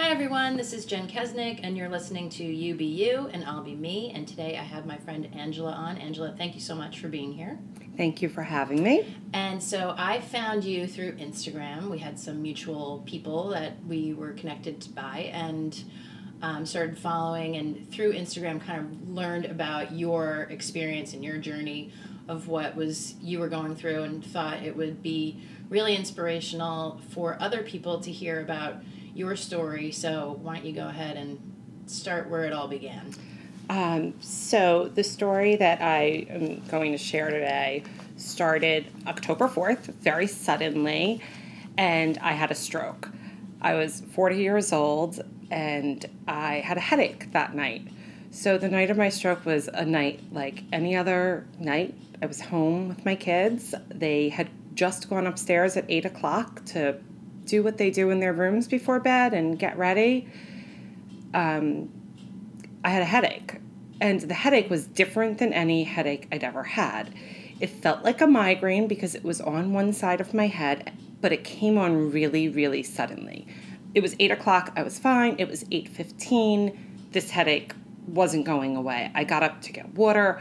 Hi everyone, this is Jen Kesnick, and you're listening to You Be You, and I'll Be Me. And today I have my friend Angela on. Angela, thank you so much for being here. Thank you for having me. And so I found you through Instagram. We had some mutual people that we were connected by, and um, started following, and through Instagram, kind of learned about your experience and your journey of what was you were going through, and thought it would be really inspirational for other people to hear about your story. So why don't you go ahead and start where it all began? Um, so, the story that I am going to share today started October 4th, very suddenly, and I had a stroke. I was 40 years old and I had a headache that night. So, the night of my stroke was a night like any other night. I was home with my kids. They had just gone upstairs at 8 o'clock to do what they do in their rooms before bed and get ready. Um, I had a headache, and the headache was different than any headache I'd ever had. It felt like a migraine because it was on one side of my head, but it came on really, really suddenly. It was eight o'clock. I was fine. It was eight fifteen. This headache wasn't going away. I got up to get water.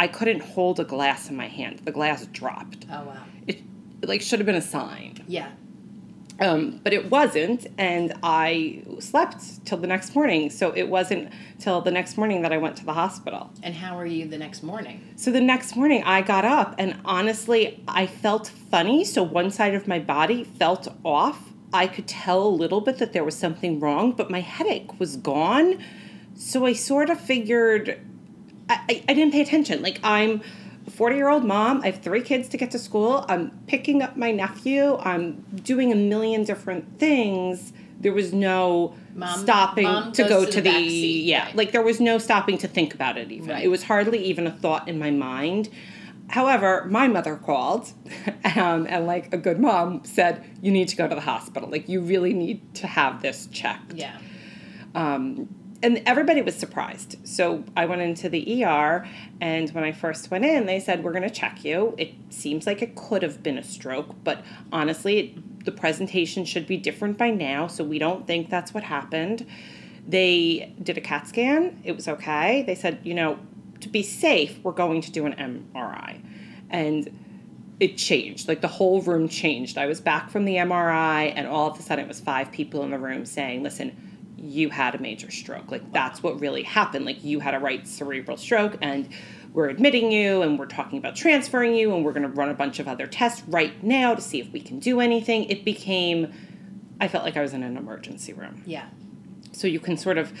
I couldn't hold a glass in my hand. The glass dropped. Oh wow! It like should have been a sign. Yeah. Um, but it wasn't, and I slept till the next morning. So it wasn't till the next morning that I went to the hospital. And how were you the next morning? So the next morning, I got up, and honestly, I felt funny. So one side of my body felt off. I could tell a little bit that there was something wrong, but my headache was gone. So I sort of figured I, I, I didn't pay attention. Like, I'm 40 year old mom. I have three kids to get to school. I'm picking up my nephew. I'm doing a million different things. There was no Mom- stopping mom to go to to, the the, yeah, right. like there was no stopping to think about it even. Right. It was hardly even a thought in my mind. However, my mother called um, and, like a good mom, said, You need to go to the hospital. Like, you really need to have this checked Yeah. um, and everybody was surprised. So I went into the ER, and when I first went in, they said, We're going to check you. It seems like it could have been a stroke, but honestly, it, the presentation should be different by now, so we don't think that's what happened. They did a CAT scan, it was okay. They said, You know, to be safe, we're going to do an MRI. And it changed. Like the whole room changed. I was back from the MRI, and all of a sudden it was five people in the room saying, Listen, you had a major stroke. Like that's what really happened. Like you had a right cerebral stroke, and we're admitting you, and we're talking about transferring you, and we're going to run a bunch of other tests right now to see if we can do anything. It became, I felt like I was in an emergency room. Yeah. So you can sort of,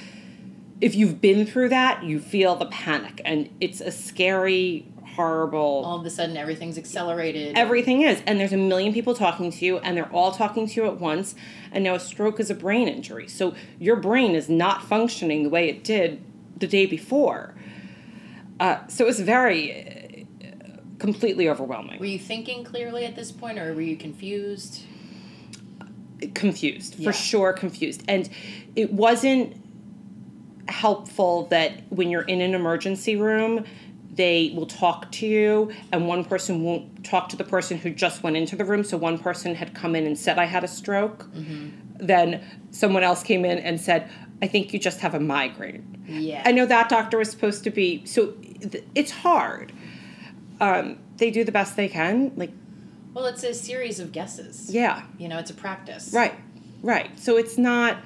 if you've been through that, you feel the panic, and it's a scary, horrible. All of a sudden, everything's accelerated. everything is. And there's a million people talking to you and they're all talking to you at once. And now a stroke is a brain injury. So your brain is not functioning the way it did the day before. Uh, so it's very uh, completely overwhelming. Were you thinking clearly at this point, or were you confused? confused. Yeah. for sure confused. And it wasn't helpful that when you're in an emergency room they will talk to you and one person won't talk to the person who just went into the room so one person had come in and said i had a stroke then someone else came in and said i think you just have a migraine Yeah. i know that doctor was supposed to be so it's hard um, they do the best they can like Well, it's a series of guesses. yeah You know, it's a practice. Right, right. So it's not.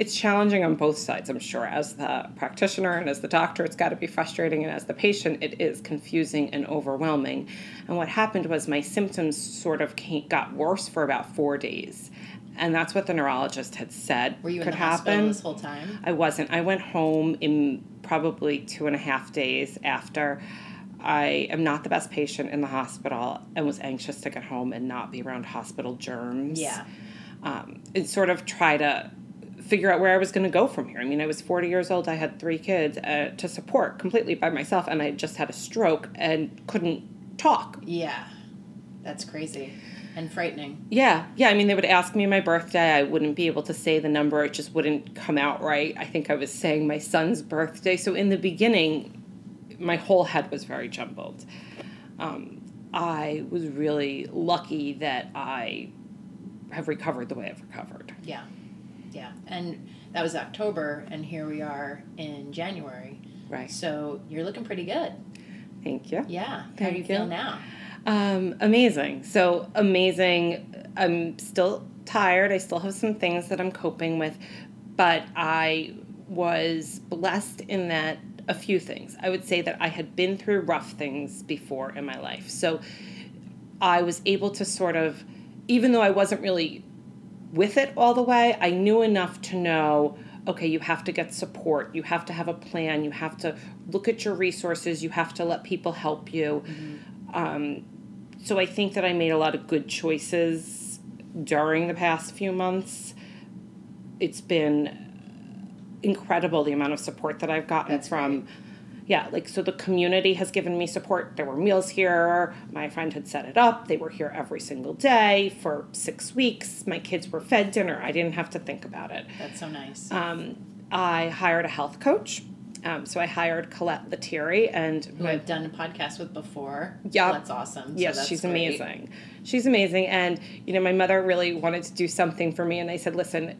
It's challenging on both sides, I'm sure. As the practitioner and as the doctor, it's got to be frustrating, and as the patient, it is confusing and overwhelming. And what happened was my symptoms sort of came, got worse for about four days, and that's what the neurologist had said Were you in could happen. this whole time? I wasn't. I went home in probably two and a half days after. I am not the best patient in the hospital and was anxious to get home and not be around hospital germs. Yeah. Um, and sort of try to figure out where I was going to go from here. I mean, I was 40 years old. I had three kids uh, to support completely by myself, and I just had a stroke and couldn't talk. Yeah. That's crazy and frightening. Yeah, yeah. I mean, they would ask me my birthday. I wouldn't be able to say the number. It just wouldn't come out right. I think I was saying my son's birthday. So in the beginning, my whole head was very jumbled. Um, I was really lucky that I have recovered the way I've recovered. Yeah. Yeah. And that was October, and here we are in January. Right. So you're looking pretty good. Thank you. Yeah. How do Thank you you. feel now? Um, amazing. So amazing. I'm still tired. I still have some things that I'm coping with, but I was blessed in that a few things. I would say that I had been through rough things before in my life. So I was able to sort of, even though I wasn't really with it all the way, I knew enough to know okay, you have to get support, you have to have a plan, you have to look at your resources, you have to let people help you. Um, so I think that I made a lot of good choices during the past few months. It's been incredible the amount of support that I've gotten That's from yeah, like so the community has given me support. There were meals here. My friend had set it up. They were here every single day for six weeks. My kids were fed dinner. I didn't have to think about it. That's so nice. Um, I hired a health coach. Um, so I hired Colette Letieri and who I've done a podcast with before. Yeah, That's awesome. So Yes, that's she's great. amazing. She's amazing. And, you know, my mother really wanted to do something for me. And I said, listen,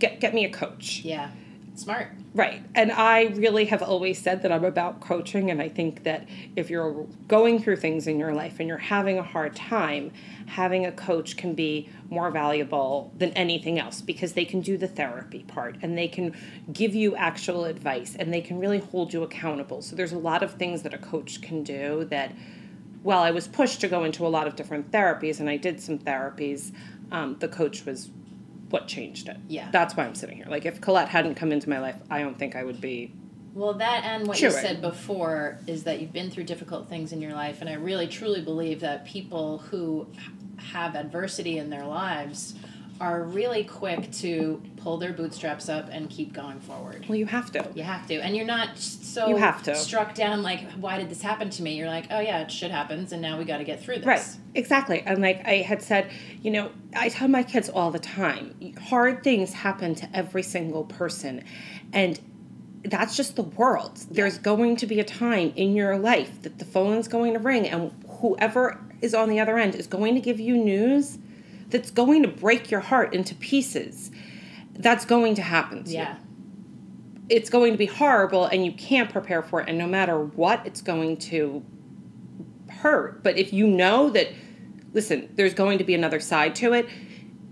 get, get me a coach. Yeah. Smart. Right. And I really have always said that I'm about coaching. And I think that if you're going through things in your life and you're having a hard time, having a coach can be more valuable than anything else because they can do the therapy part and they can give you actual advice and they can really hold you accountable. So there's a lot of things that a coach can do that, well, I was pushed to go into a lot of different therapies and I did some therapies. Um, the coach was what changed it. Yeah. That's why I'm sitting here. Like if Colette hadn't come into my life, I don't think I would be Well, that and what you said before is that you've been through difficult things in your life, and I really truly believe that people who have adversity in their lives are really quick to pull their bootstraps up and keep going forward. Well, you have to. You have to, and you're not so You have to. struck down like, why did this happen to me? You're like, oh yeah, it shit happens, and now we got to get through this. Right. Exactly. And like I had said, you know, I tell my kids all the time, hard things happen to every single person. And that's just the world. There's going to be a time in your life that the phone's going to ring and whoever is on the other end is going to give you news that's going to break your heart into pieces. That's going to happen to you. It's going to be horrible and you can't prepare for it and no matter what it's going to hurt but if you know that listen there's going to be another side to it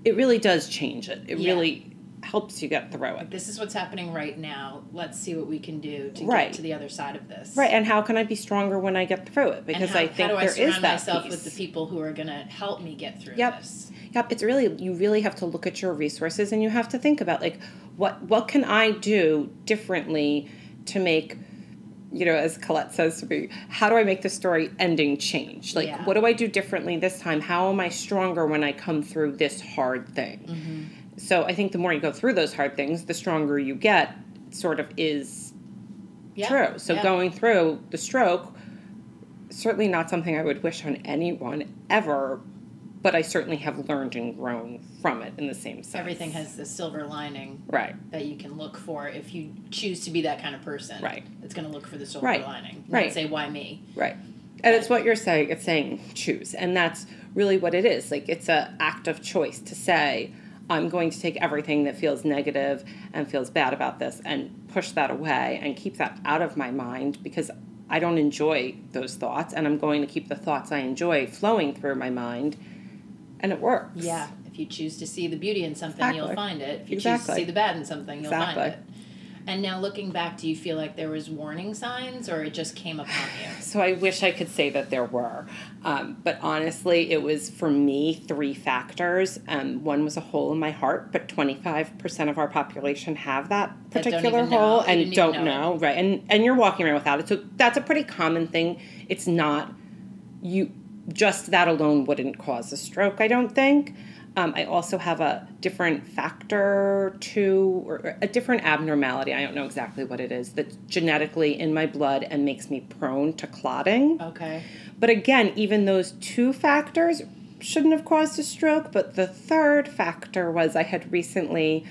it really does change it it Yeah. really helps you get through it This is what's happening right now. Let's see what we can do to Right. get to the other side of this. right and how can i be stronger when i get through it because how, i think how do I there surround is that myself piece. with the people who are going to help me get through Yep. this? Yep, it's really you really have to look at your resources and you have to think about like what what can I do differently to make you know, as Colette says to me, how do I make the story ending change? Like, Yeah. what do I do differently this time? How am I stronger when I come through this hard thing? Mm-hmm. So I think the more you go through those hard things, the stronger you get, sort of is Yeah. true. So yeah. going through the stroke, certainly not something I would wish on anyone ever, but I certainly have learned and grown from it in the same sense. Everything has the silver lining right. that you can look for if you choose to be that kind of person. Right. It's going to look for the silver Right. lining. Not Right. say, why me? Right. And it's what you're saying. It's saying choose, and that's really what it is. Like it's a act of choice to say, I'm going to take everything that feels negative and feels bad about this and push that away and keep that out of my mind because I don't enjoy those thoughts, and I'm going to keep the thoughts I enjoy flowing through my mind, and it works. Yeah. If you choose to see the beauty in something, you'll find it. If you choose to see the bad in something, you'll Exactly. find it. And now looking back, do you feel like there was warning signs or it just came upon you? So I wish I could say that there were, um, but honestly, it was for me three factors. Um, one was a hole in my heart, but twenty five percent of our population have that That particular know. hole You and don't know know, right? And and you're walking around without it, so that's a pretty common thing. It's not you just that alone wouldn't cause a stroke. I don't think. Um, I also have a different factor to, or a different abnormality. I don't know exactly what it is that's genetically in my blood and makes me prone to clotting. Okay. But again, even those two factors shouldn't have caused a stroke. But the third factor was I had recently,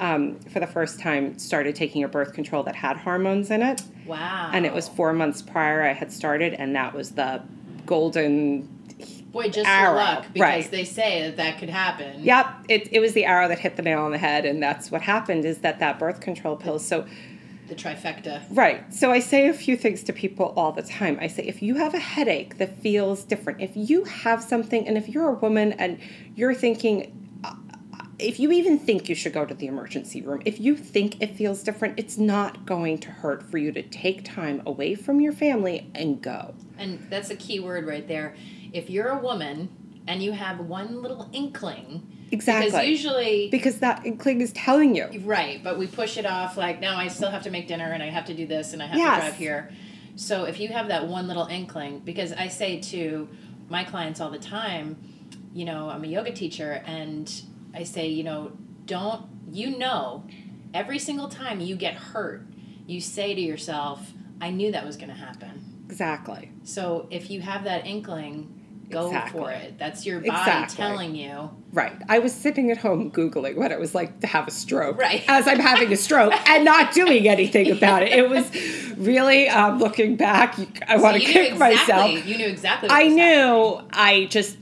um, for the first time, started taking a birth control that had hormones in it. Wow. And it was four months prior I had started, and that was the golden Boy, just arrow, for luck, because right. they say that that could happen. Yep, it, it was the arrow that hit the nail on the head, and that's what happened. Is that that birth control pill? So, The trifecta. right. So I say a few things to people all the time. I say if you have a headache that feels different, if you have something, and if you're a woman and you're thinking. If you even think you should go to the emergency room, if you think it feels different, it's not going to hurt for you to take time away from your family and go. And that's a key word right there. If you're a woman and you have one little inkling, Exactly. because usually because that inkling is telling you. Right, but we push it off like, no, I still have to make dinner and I have to do this and I have Yes. to drive here. So if you have that one little inkling, because I say to my clients all the time, you know, I'm a yoga teacher and I say, you know, don't, you know, every single time you get hurt, you say to yourself, I knew that was going to happen. Exactly. So if you have that inkling, go Exactly. for it. That's your body Exactly. telling you. Right. I was sitting at home Googling what it was like to have a stroke. Right. As I'm having a stroke and not doing anything about it. It was really, um, looking back, I want to kick knew myself. You knew exactly what I was happening. knew I just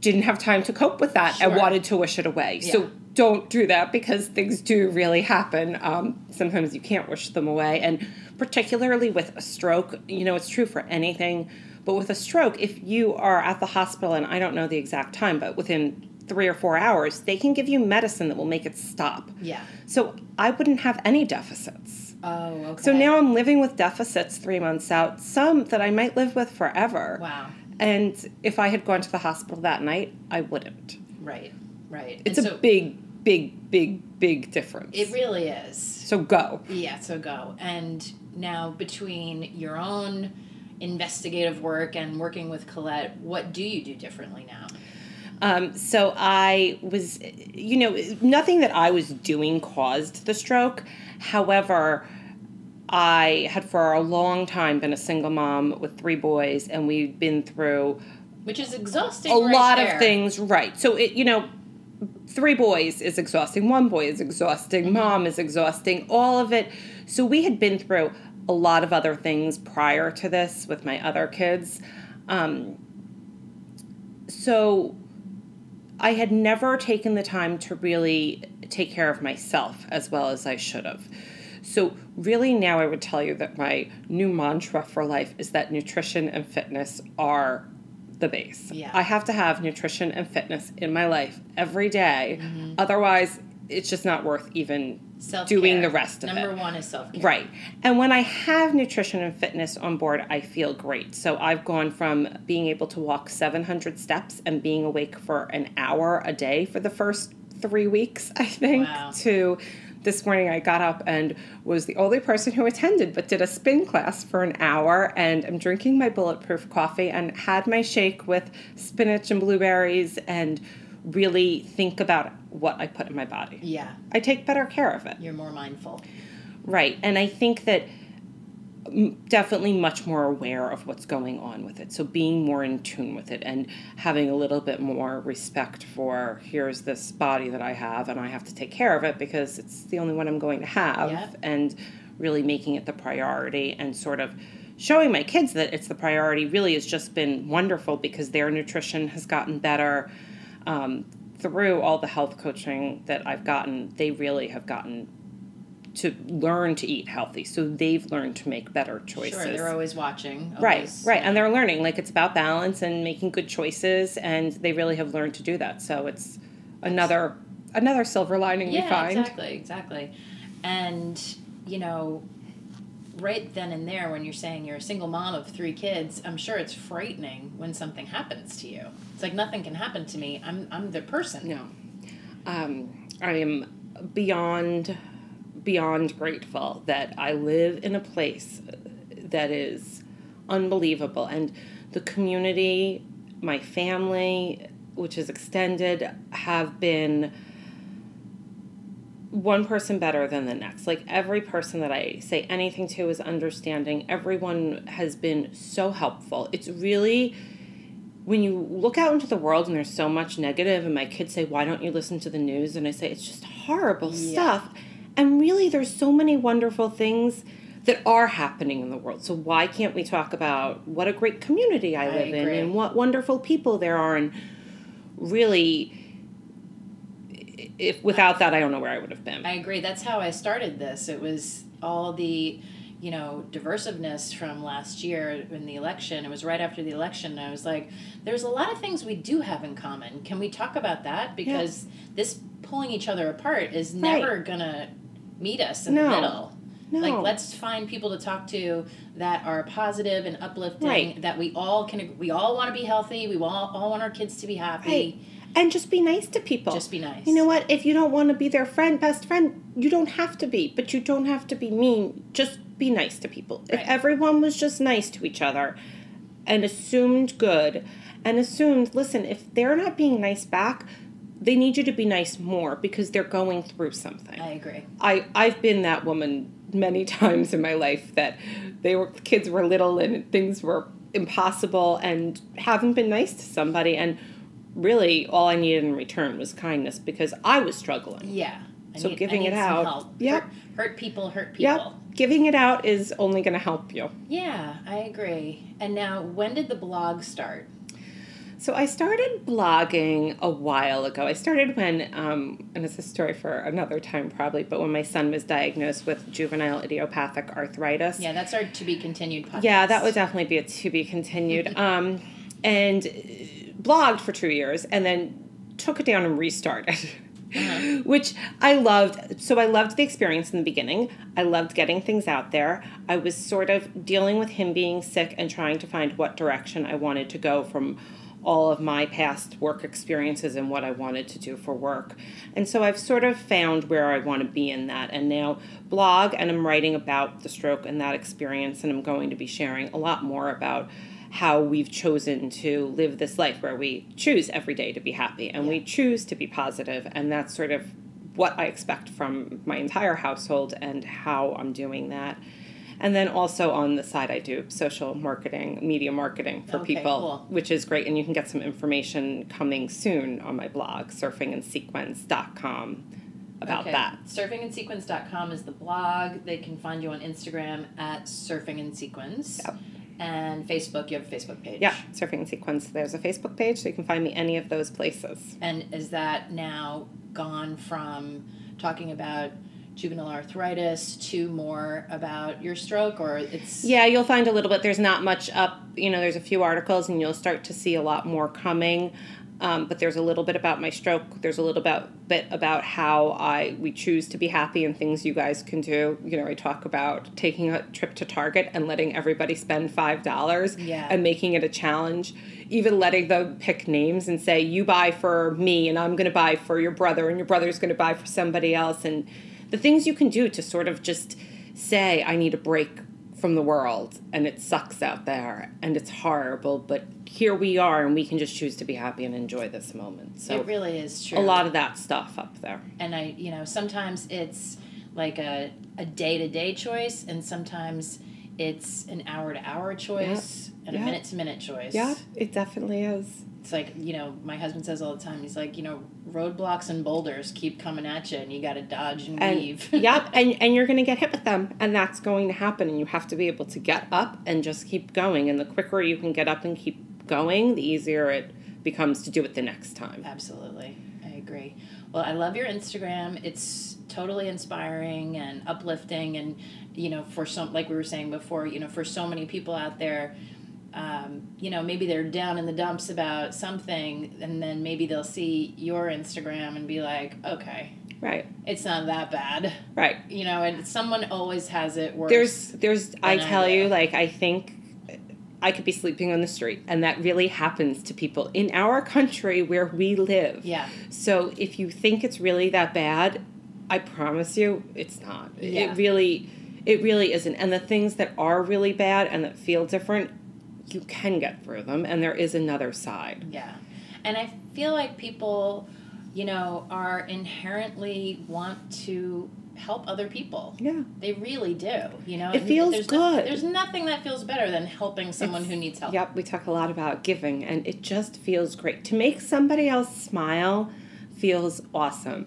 didn't have time to cope with that and wanted to wish it away. Yeah. So don't do that because things do really happen. Um, sometimes you can't wish them away. And particularly with a stroke, you know, it's true for anything. But with a stroke, if you are at the hospital, and I don't know the exact time, but within three or four hours, they can give you medicine that will make it stop. Yeah. So I wouldn't have any deficits. Oh, okay. So now I'm living with deficits three months out, some that I might live with forever. Wow. And if I had gone to the hospital that night, I wouldn't. Right. Right. It's and a so big, big, big, big difference. it really is. so go. Yeah, so go. And now between your own investigative work and working with Colette, what do you do differently now? Um, so I was, you know, nothing that I was doing caused the stroke. However, I had for a long time been a single mom with three boys, and we'd been through Which is exhausting. a right lot there. of things right so it you know three boys is exhausting one boy is exhausting Mm-hmm. mom is exhausting all of it so we had been through a lot of other things prior to this with my other kids um, so i had never taken the time to really take care of myself as well as i should have so really now i would tell you that my new mantra for life is that nutrition and fitness are the base. Yeah. I have to have nutrition and fitness in my life every day. Mm-hmm. Otherwise, it's just not worth even Self-care. doing the rest of Number it. Number one is self care. Right. And when I have nutrition and fitness on board, I feel great. So I've gone from being able to walk 700 steps and being awake for an hour a day for the first three weeks, I think, Wow. to this morning I got up and was the only person who attended, but did a spin class for an hour. And I'm drinking my bulletproof coffee and had my shake with spinach and blueberries and really think about what I put in my body. Yeah. I take better care of it. You're more mindful. Right. And I think that definitely much more aware of what's going on with it. So being more in tune with it and having a little bit more respect for here's this body that I have and I have to take care of it because it's the only one I'm going to have Yep. and really making it the priority and sort of showing my kids that it's the priority really has just been wonderful because their nutrition has gotten better um, through all the health coaching that I've gotten. They really have gotten to learn to eat healthy. So they've learned to make better choices. Sure, they're always watching. right, always, right. you And they're learning. Like it's about balance and making good choices and they really have learned to do that. So it's another another silver lining we find. exactly, exactly. And you know, right then and there, when you're saying you're a single mom of three kids, I'm sure it's frightening when something happens to you. It's like nothing can happen to me. I'm I'm the person. No. Um, I am beyond beyond grateful that I live in a place that is unbelievable and the community, my family, which is extended, have been one person better than the next. Like every person that I say anything to is understanding. Everyone has been so helpful. It's really when you look out into the world and there's so much negative and my kids say why don't you listen to the news and i say it's just horrible Yeah. stuff and really there's so many wonderful things that are happening in the world. So why can't we talk about what a great community I, I live in and what wonderful people there are and really if without that I don't know where I would have been. I agree. That's how I started this. It was all the, you know, diversiveness from last year in the election. It was right after the election. And I was like, there's a lot of things we do have in common. Can we talk about that? Because this pulling each other apart is never going to meet us in No. the middle. no. Like, let's find people to talk to that are positive and uplifting. Right. That we all can. We all want to be healthy. We all, all want our kids to be happy. Right. and just be nice to people. Just be nice. You know what? If you don't want to be their friend, best friend, you don't have to be, but you don't have to be mean. Just be nice to people. Right. If everyone was just nice to each other and assumed good and assumed, listen, if they're not being nice back, they need you to be nice more because they're going through something. I agree. I I've been that woman many times in my life that they were kids were little and things were impossible and haven't been nice to somebody and really all I needed in return was kindness because I was struggling. Yeah. I So need, giving it out. Help. Yep. Hurt, hurt people hurt people. Yep. Giving it out is only going to help you. Yeah, I agree. And now, when did the blog start? So I started blogging a while ago. I started when, um, and it's a story for another time probably, but when my son was diagnosed with juvenile idiopathic arthritis. Yeah, that's our to be continued podcast. Yeah, that would definitely be a to be continued. um, and uh, blogged for two years and then took it down and restarted. Uh-huh. Which I loved. So I loved the experience in the beginning. I loved getting things out there. I was sort of dealing with him being sick and trying to find what direction I wanted to go from all of my past work experiences and what I wanted to do for work. And so I've sort of found where I want to be in that and now blog and I'm writing about the stroke and that experience and I'm going to be sharing a lot more about how we've chosen to live this life where we choose every day to be happy and we choose to be positive and that's sort of what I expect from my entire household and how I'm doing that. And then also on the side, I do social marketing, media marketing for Okay, people, cool. which is great. And you can get some information coming soon on my blog, surfingandsequence.com, about Okay. that. Surfingandsequence.com is the blog. They can find you on Instagram at Surfing and Yep. And Facebook, you have a Facebook page. Yeah, Surfing and Sequence. There's a Facebook page, so you can find me any of those places. And is that now gone from talking about juvenile arthritis to more about your stroke, or it's Yeah, you'll find a little bit. There's not much up. You know, there's a few articles, and you'll start to see a lot more coming. Um, but there's a little bit about my stroke. There's a little about, bit about how I we choose to be happy and things you guys can do. You know, I talk about taking a trip to Target and letting everybody spend five dollars Yeah. and making it a challenge. Even letting them pick names and say you buy for me and I'm going to buy for your brother and your brother's going to buy for somebody else and the things you can do to sort of just say I need a break from the world and it sucks out there and it's horrible but here we are and we can just choose to be happy and enjoy this moment so it really is true. a lot of that stuff up there and I, you know, sometimes it's like a a day to day choice, and sometimes it's an hour to hour choice and Yeah. a minute to minute choice. yeah it definitely is It's like you know, my husband says all the time. He's like, you know, roadblocks and boulders keep coming at you, and you got to dodge and, and weave. yep and and you're going to get hit with them and that's going to happen and you have to be able to get up and just keep going and the quicker you can get up and keep going the easier it becomes to do it the next time Absolutely. I agree. Well, I love your Instagram. It's totally inspiring and uplifting and you know, for some like we were saying before, you know, for so many people out there um, you know, maybe they're down in the dumps about something, and then maybe they'll see your Instagram and be like, "Okay, right it's not that bad," right you know. And someone always has it worse. there's there's i than I tell you like i think i could be sleeping on the street and that really happens to people in our country where we live yeah, so if you think it's really that bad i promise you it's not Yeah. it really it really isn't and the things that are really bad and that feel different you can get through them and there is another side Yeah. And I feel like people, you know, are inherently want to help other people. yeah They really do, you know. It feels there's no- good. there's nothing that feels better than helping someone It's- who needs help. Yep, we talk a lot about giving, and it just feels great. To make somebody else smile feels awesome.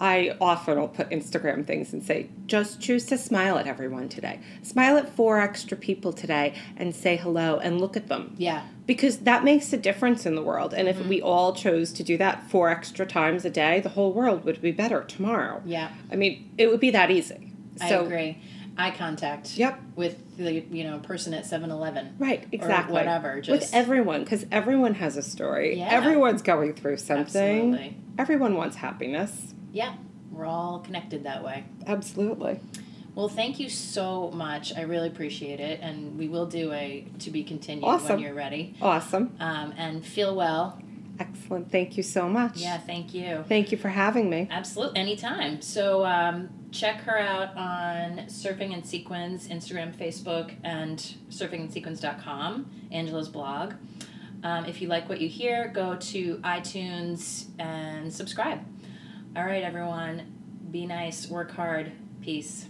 I often will put Instagram things and say, just choose to smile at everyone today. Smile at four extra people today and say hello and look at them. Yeah. Because that makes a difference in the world. And if mm-hmm. we all chose to do that four extra times a day, the whole world would be better tomorrow. Yeah. I mean, it would be that easy. I So, agree. Eye contact. Yep. With the you know person at 7-Eleven. Right, exactly. whatever, With just- everyone, because everyone has a story. Yeah. Everyone's going through something. Absolutely. Everyone wants happiness. Yeah. We're all connected that way. Absolutely. Well, thank you so much. I really appreciate it, and we will do a to be continued Awesome. when you're ready. Awesome. Um, and feel well. Excellent. Thank you so much. Yeah, thank you. Thank you for having me. Absolutely, anytime. So um, check her out on Surfing and Sequins, Instagram, Facebook, and surfingandsequins.com, Angela's blog. Um, if you like what you hear, go to iTunes and subscribe. All right, everyone, be nice, work hard, peace.